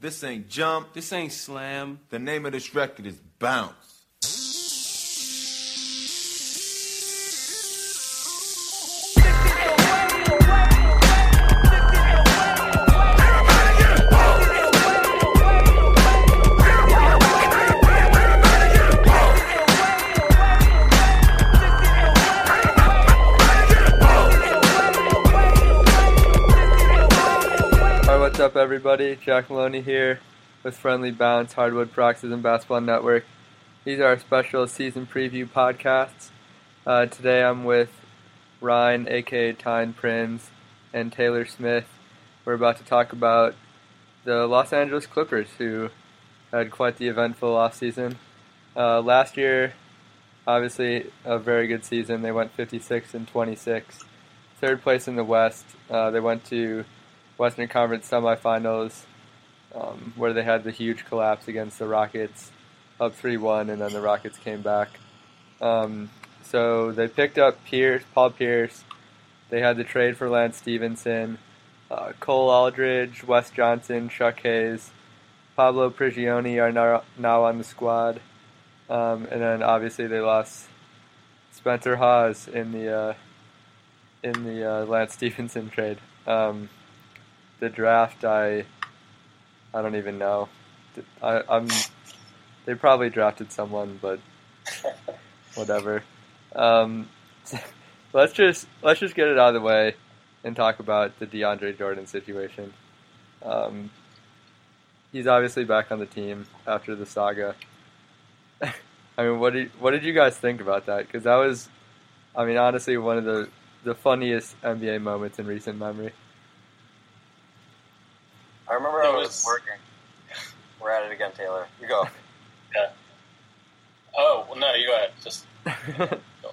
This ain't jump. This ain't slam. The name of this record is Bounce. Up, everybody? Jack Maloney here with Friendly Bounce, Hardwood Paroxysm Basketball Network. These are our special season preview podcasts. Uh, today I'm with Ryan, aka Tyne Prinz, and Taylor Smith. We're about to talk about the Los Angeles Clippers, who had quite the eventful offseason. Uh, last year, obviously, a very good season. They went 56 and 26, third place in the West. Uh, they went to Western Conference semifinals, um, where they had the huge collapse against the Rockets, up 3-1, and then the Rockets came back. Um, so they picked up Pierce, Paul Pierce. They had the trade for Lance Stephenson, uh, Cole Aldrich, Wes Johnson, Chuck Hayes, Pablo Prigioni are now, now on the squad, um, and then obviously they lost Spencer Hawes in the uh, in the uh, Lance Stephenson trade. Um, the draft, I I don't even know. I, I'm they probably drafted someone, but whatever. Um, let's just let's just get it out of the way and talk about the DeAndre Jordan situation. Um, he's obviously back on the team after the saga. I mean, what did what did you guys think about that? Because that was, I mean, honestly, one of the the funniest NBA moments in recent memory. I remember was, was- working. We're at it again, Taylor. You go. Yeah. Oh well, no, you go ahead. Just All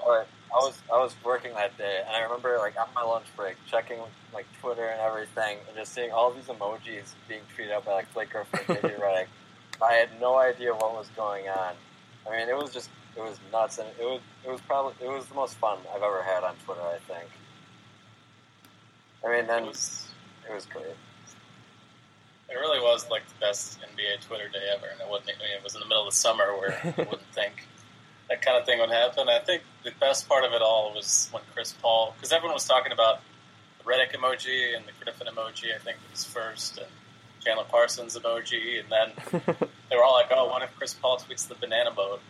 right. I was I was working that day, and I remember like on my lunch break checking like Twitter and everything, and just seeing all these emojis being tweeted out by like Blake Griffin and JJ Redick. I had no idea what was going on. I mean, it was just it was nuts, and it was it was probably it was the most fun I've ever had on Twitter. I think. I mean, then it was. it was great. It really was like the best NBA Twitter day ever, and it wasn't. I mean, it was in the middle of the summer where you wouldn't think that kind of thing would happen. I think the best part of it all was when Chris Paul, because everyone was talking about the Redick emoji and the Griffin emoji. I think it was first, and Chandler Parsons emoji, and then they were all like, "Oh, what if Chris Paul tweets the banana boat?"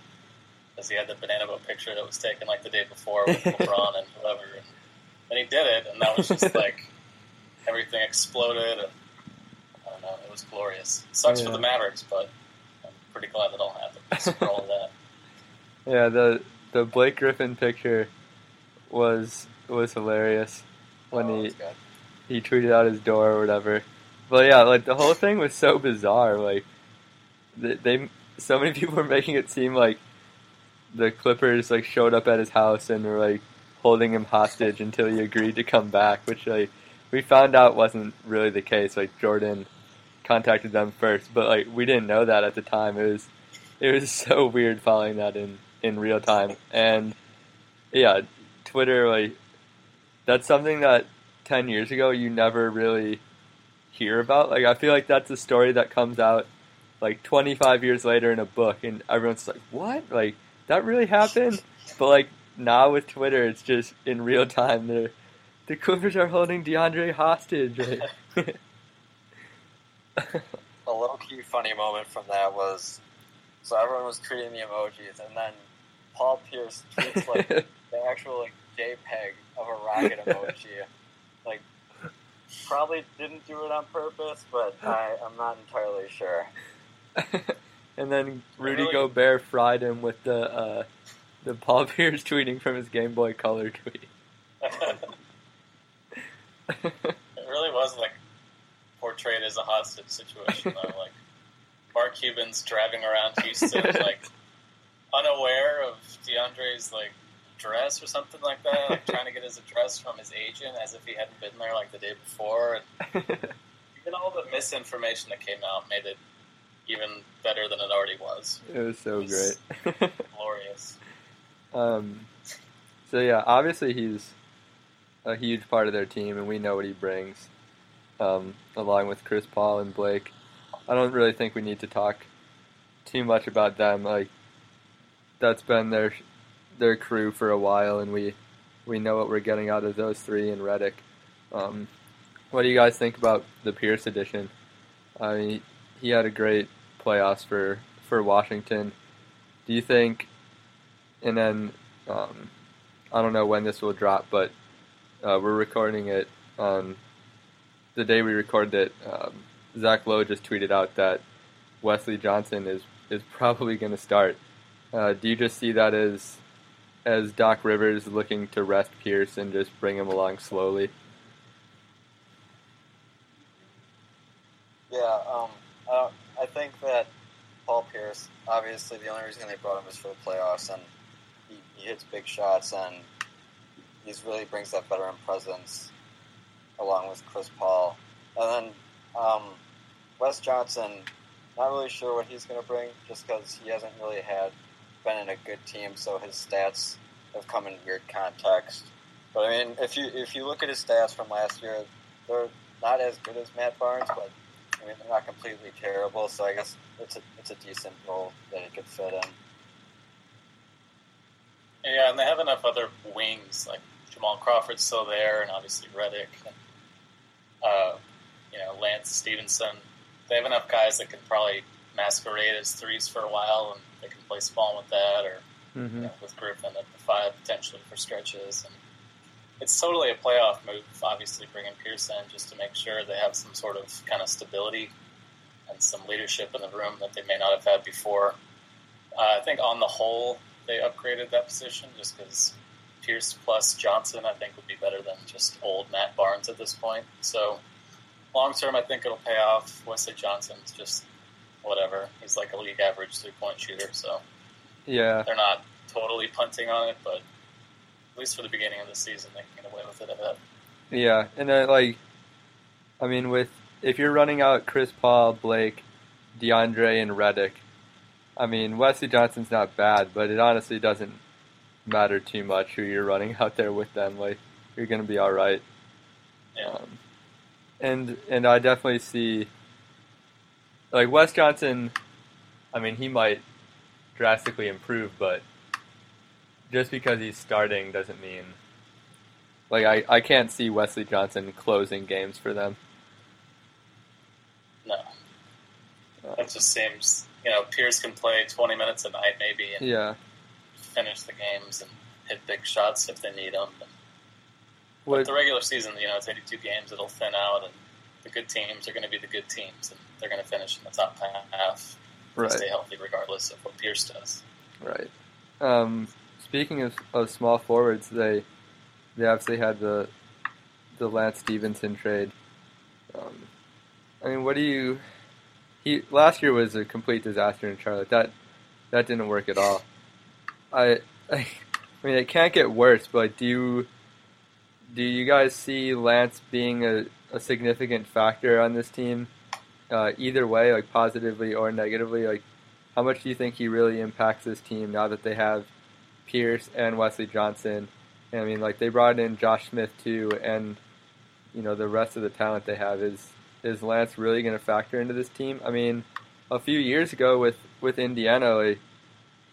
Because he had the banana boat picture that was taken like the day before with LeBron and whoever, and, and he did it, and that was just like everything exploded. And, I don't know, it was glorious. sucks Yeah. for the Mavericks, but I'm pretty glad it all happened for all of that. Yeah, the the Blake Griffin picture was was hilarious when Oh, he he tweeted out his door or whatever. But yeah, like the whole thing was so bizarre. Like they, they so many people were making it seem like the Clippers like showed up at his house and were like holding him hostage until he agreed to come back, which like we found out wasn't really the case. Like Jordan contacted them first, but like we didn't know that at the time. It was it was so weird following that in in real time. And yeah, Twitter like that's something that 10 years ago you never really hear about. Like I feel like that's a story that comes out like 25 years later in a book and everyone's like, "What? Like that really happened?" But like now with Twitter it's just in real time they're the Clippers are holding DeAndre hostage. Like, a low key funny moment from that was so everyone was tweeting the emojis, and then Paul Pierce tweets like the actual like JPEG of a rocket emoji. Like, probably didn't do it on purpose, but I, I'm not entirely sure. and then Rudy Really? Gobert fried him with the uh, the Paul Pierce tweeting from his Game Boy Color tweet. It really was like portrayed as a hostage situation, though. Like Mark Cuban's driving around Houston, like unaware of DeAndre's like address or something like that, like trying to get his address from his agent as if he hadn't been there like the day before. And even all the misinformation that came out made it even better than it already was. it was so It was- great. Glorious. Um, so yeah, obviously he's a huge part of their team, and we know what he brings, um, along with Chris Paul and Blake. I don't really think we need to talk too much about them. Like that's been their their crew for a while, and we we know what we're getting out of those three and Redick. Um, what do you guys think about the Pierce edition? I mean, he had a great playoffs for for Washington. Do you think? And then um, I don't know when this will drop, but uh, we're recording it on the day we recorded it. Um, Zach Lowe just tweeted out that Wesley Johnson is is probably going to start. Uh, do you just see that as as Doc Rivers looking to rest Pierce and just bring him along slowly? Yeah, um, uh, I think that Paul Pierce, obviously, the only reason they brought him is for the playoffs, and he, he hits big shots, and he really brings that veteran presence along with Chris Paul. And then um, Wes Johnson, not really sure what he's going to bring, just because he hasn't really had been in a good team, so his stats have come in weird context. But I mean, if you if you look at his stats from last year, they're not as good as Matt Barnes, but I mean they're not completely terrible. So I guess it's a it's a decent role that he could fit in. Yeah, and they have enough other wings like Jamal Crawford's still there, and obviously Redick, and uh, you know Lance Stephenson. They have enough guys that can probably masquerade as threes for a while, and they can play small with that, or Mm-hmm. you know, with Griffin at the five potentially for stretches. And it's totally a playoff move, obviously bringing Pierce in just to make sure they have some sort of kind of stability and some leadership in the room that they may not have had before. Uh, I think on the whole, they upgraded that position just because Pierce plus Johnson, I think, would be better than just old Matt Barnes at this point. So long term, I think it'll pay off. Wesley Johnson's just whatever. He's like a league average three point shooter, so Yeah, they're not totally punting on it, but at least for the beginning of the season, they can get away with it a bit. yeah, and then like, I mean, with if you're running out Chris Paul, Blake, DeAndre, and Redick, I mean Wesley Johnson's not bad, but it honestly doesn't matter too much who you're running out there with them. Like, you're gonna be all right. Yeah. Um, and and I definitely see like Wes Johnson. I mean, he might drastically improve, but just because he's starting doesn't mean like I, I can't see Wesley Johnson closing games for them. No, Uh, that just seems you know Pierce can play 20 minutes a night maybe and yeah. Finish the games and hit big shots if they need them. But the regular season, you know, it's 82 games. It'll thin out, and the good teams are going to be the good teams, and they're going to finish in the top half. and right. Stay healthy regardless of what Pierce does. Right. Um, speaking of, of small forwards, they they obviously had the the Lance Stephenson trade. Um, I mean, what do you? He last year was a complete disaster in Charlotte. That that didn't work at all. I I, mean, it can't get worse. But do you do you guys see Lance being a, a significant factor on this team? Uh, either way, like positively or negatively, like how much do you think he really impacts this team now that they have Pierce and Wesley Johnson? And, I mean, like they brought in Josh Smith too, and you know the rest of the talent they have is is Lance really going to factor into this team? I mean, a few years ago with with Indiana, like,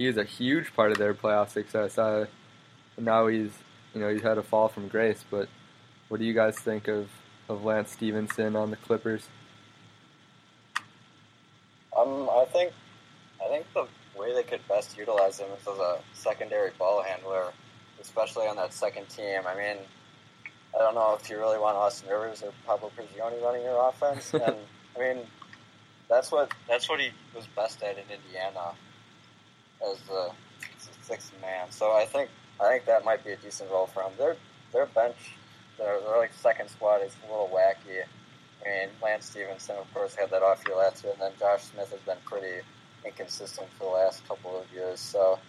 he was a huge part of their playoff success. Uh, now he's you know he's had a fall from grace. But what do you guys think of of Lance Stephenson on the Clippers? Um, I think, I think the way they could best utilize him is as a secondary ball handler, especially on that second team. I mean, I don't know if you really want Austin Rivers or Pablo Prigioni running your offense, and I mean, that's what that's what he was best at in Indiana as the, sixth man. So I think I think that might be a decent role for him. Their their bench, their, their like second squad is a little wacky. I mean, Lance Stephenson, of course, had that off year last year, and then Josh Smith has been pretty inconsistent for the last couple of years. So,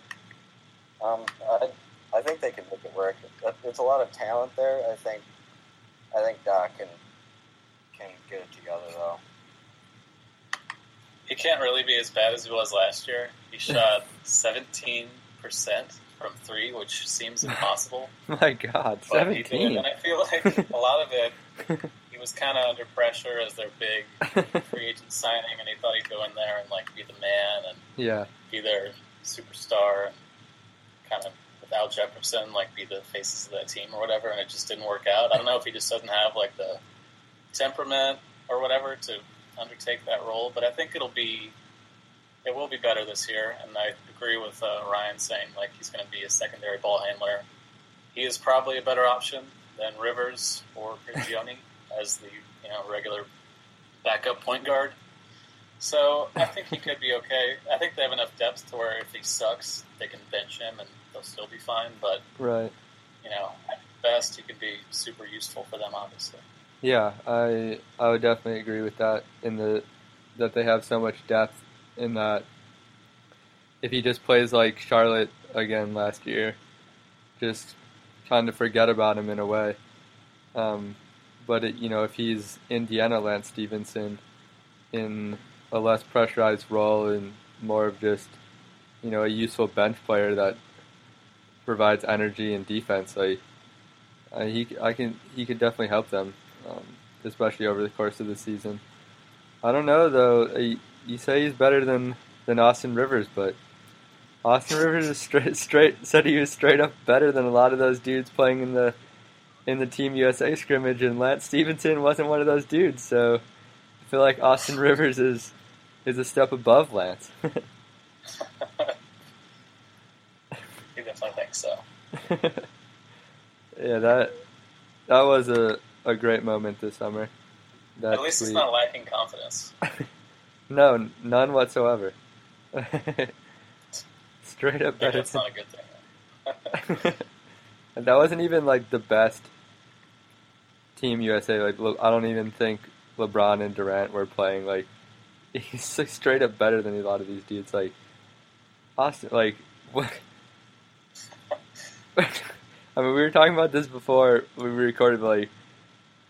um, I, I think they can make it work. It's a lot of talent there. I think, I think Doc can can get it together though. He can't really be as bad as he was last year. He shot 17% from three, which seems impossible. My God, But seventeen. and I feel like a lot of it, he was kind of under pressure as their big free agent signing, and he thought he'd go in there and like be the man and yeah, be their superstar, and kind of without Jefferson, like be the faces of that team or whatever. And it just didn't work out. I don't know if he just doesn't have like the temperament or whatever to undertake that role, but I think it'll be it will be better this year. And I agree with uh, Ryan saying like he's going to be a secondary ball handler. He is probably a better option than Rivers or Prigioni as the you know regular backup point guard. So I think he could be okay. I think they have enough depth to where if he sucks, they can bench him and they'll still be fine. But right. you know, at best, he could be super useful for them, obviously. Yeah, I I would definitely agree with that. In the that they have so much depth in that. If he just plays like Charlotte again last year, just trying to forget about him in a way. Um, but it, you know, if he's Indiana Lance Stephenson in a less pressurized role and more of just you know a useful bench player that provides energy and defense, like uh, he I can he could definitely help them, um, especially over the course of the season. I don't know though. You say he's better than than Austin Rivers, but Austin Rivers is straight straight said he was straight up better than a lot of those dudes playing in the in the Team USA scrimmage, and Lance Stephenson wasn't one of those dudes. So I feel like Austin Rivers is is a step above Lance. he definitely thinks so. yeah, that that was a, a great moment this summer. That At least tweet. he's not lacking confidence. no, none whatsoever. Straight up better. that's not a good thing. and that wasn't even like the best Team USA. Like I don't even think LeBron and Durant were playing. Like he's like straight up better than a lot of these dudes. Like Austin, like what? I mean, we were talking about this before we recorded. but, Like,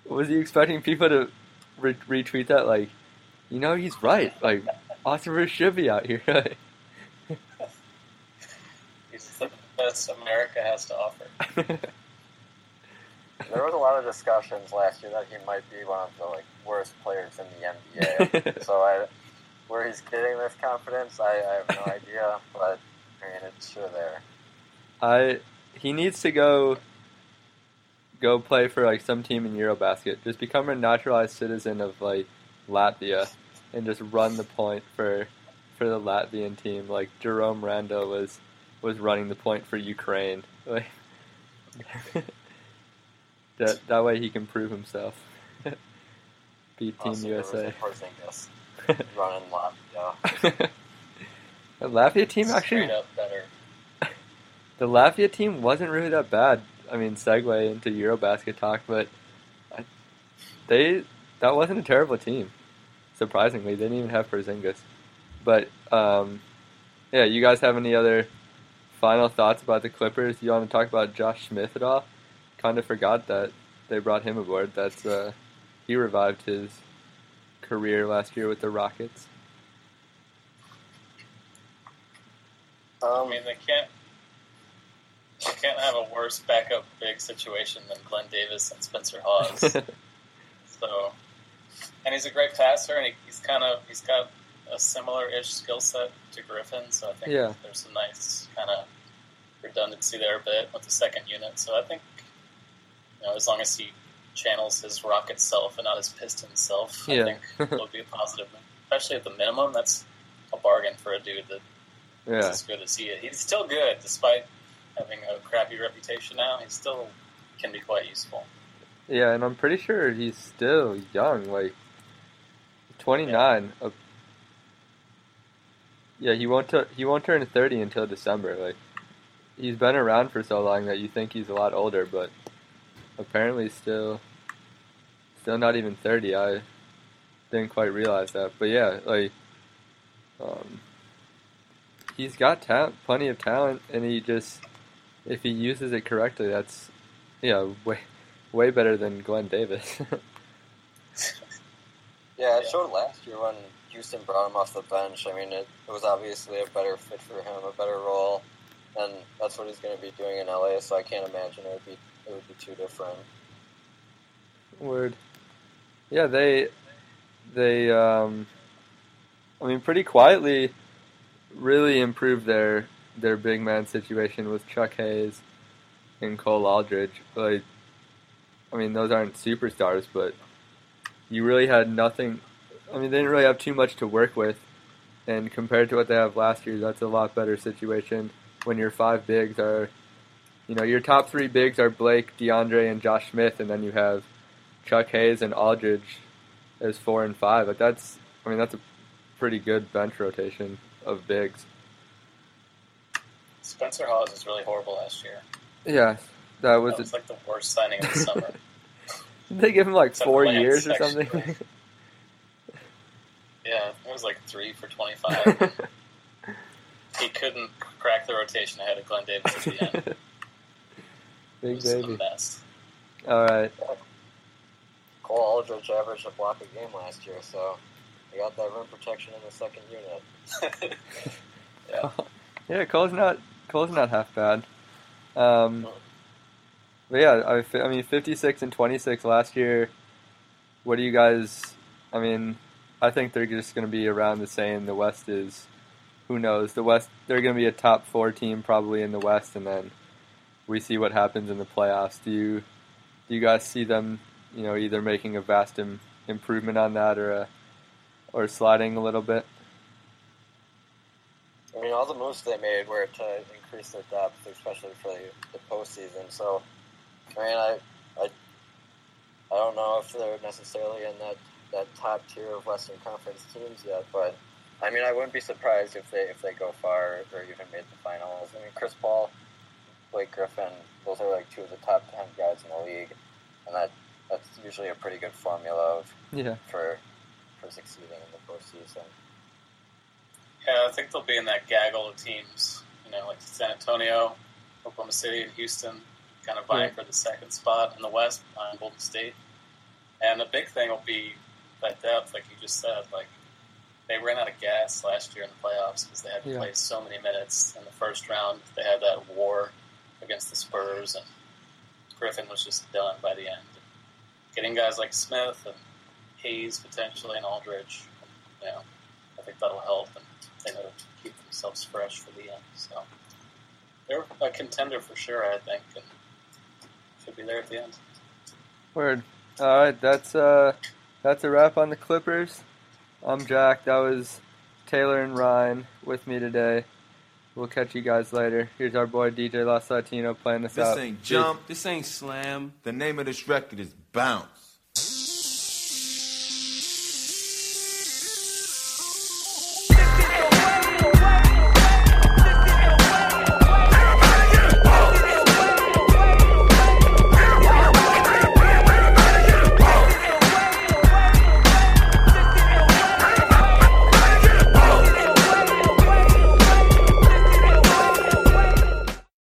was he expecting people to re- retweet that? Like, you know, he's right. Like, Austin Rivers should be out here. He's the best America has to offer. There was a lot of discussions last year that he might be one of the like worst players in the NBA. so I, where he's getting this confidence, I, I have no idea. But I mean, it's sure there. I he needs to go go play for like some team in Eurobasket. Just become a naturalized citizen of like Latvia and just run the point for for the Latvian team. Like Jerome Randle was was running the point for Ukraine. Like that that way he can prove himself. Beat Team Also, USA. There was a Porzingis running Latvia. the Latvia team actually the Latvia team wasn't really that bad. I mean, segue into Eurobasket talk, but I, they that wasn't a terrible team. Surprisingly, they didn't even have Porzingis. But um, yeah, you guys have any other final thoughts about the Clippers? You want to talk about Josh Smith at all? Kind of forgot that they brought him aboard. That's uh, he revived his career last year with the Rockets. I Um, mean, they can't they can't have a worse backup big situation than Glen Davis and Spencer Hawes. so, and he's a great passer, and he, he's kind of he's got a similar-ish skill set to Griffin. So I think Yeah. there's some nice kind of redundancy there a bit with the second unit. So I think you know as long as he channels his Rocket self and not his Piston self, Yeah. I think it'll be a positive. Especially at the minimum, that's a bargain for a dude that yeah, He's as good as he is. He's still good, despite having a crappy reputation now. He still can be quite useful. Yeah, and I'm pretty sure he's still young, like 29. Uh, yeah, he won't tu- he won't turn 30 until December. Like he's been around for so long that you think he's a lot older, but apparently still still not even 30. I didn't quite realize that. But yeah, like um, he's got talent, plenty of talent, and he just if he uses it correctly, that's yeah, way way better than Glen Davis. yeah, it showed last year when Houston brought him off the bench. I mean, it, it was obviously a better fit for him, a better role, and that's what he's going to be doing in LA. So I can't imagine it would be it would be too different. Word. Yeah, they they um, I mean pretty quietly really improved their their big man situation with Chuck Hayes and Cole Aldrich. Like I mean those aren't superstars, but you really had nothing I mean they didn't really have too much to work with and compared to what they have last year, that's a lot better situation when your five bigs are you know, your top three bigs are Blake, DeAndre, and Josh Smith, and then you have Chuck Hayes and Aldrich as four and five. But that's, I mean, that's a pretty good bench rotation of bigs. Spencer Hawes was really horrible last year. Yeah, that was. That was like the worst signing of the summer. Did they give him like four years or something? yeah, it was like three for 25. he couldn't crack the rotation ahead of Glen Davis at the end. Big was a baby. mess. All right. Cole Aldrich averaged a block a game last year, so they got that rim protection in the second unit. Yeah, Cole's not Cole's not half bad. Um, but yeah, I, I mean, 56 and 26 last year. What do you guys? I mean, I think they're just going to be around the same. The West is, who knows? The West, they're going to be a top four team probably in the West, and then we see what happens in the playoffs. Do you, do you guys see them? You know, either making a vast Im- improvement on that, or a, or sliding a little bit. I mean, all the moves they made were to increase their depth, especially for the, the postseason. So, I mean, I, I, I don't know if they're necessarily in that, that top tier of Western Conference teams yet, but I mean, I wouldn't be surprised if they if they go far or even made the finals. I mean, Chris Paul, Blake Griffin, those are like two of the top ten guys in the league, and that that's usually a pretty good formula of, Yeah. for for succeeding in the postseason. Yeah, I think they'll be in that gaggle of teams, you know, like San Antonio, Oklahoma City, and Houston, kind of vying Yeah. for the second spot in the West behind Golden State. And the big thing will be that depth, like you just said. Like they ran out of gas last year in the playoffs because they had to Yeah. play so many minutes in the first round. They had that war against the Spurs, and Griffin was just done by the end. Getting guys like Smith and Hayes potentially and Aldrich, you know, I think that'll help, and they know to keep themselves fresh for the end. So they're a contender for sure, I think, and should be there at the end. Word. All right, that's uh, that's a wrap on the Clippers. I'm Jack. That was Taylor and Ryan with me today. We'll catch you guys later. Here's our boy DJ Los Latino playing us This out. ain't jump. This ain't slam. The name of this record is Bounce.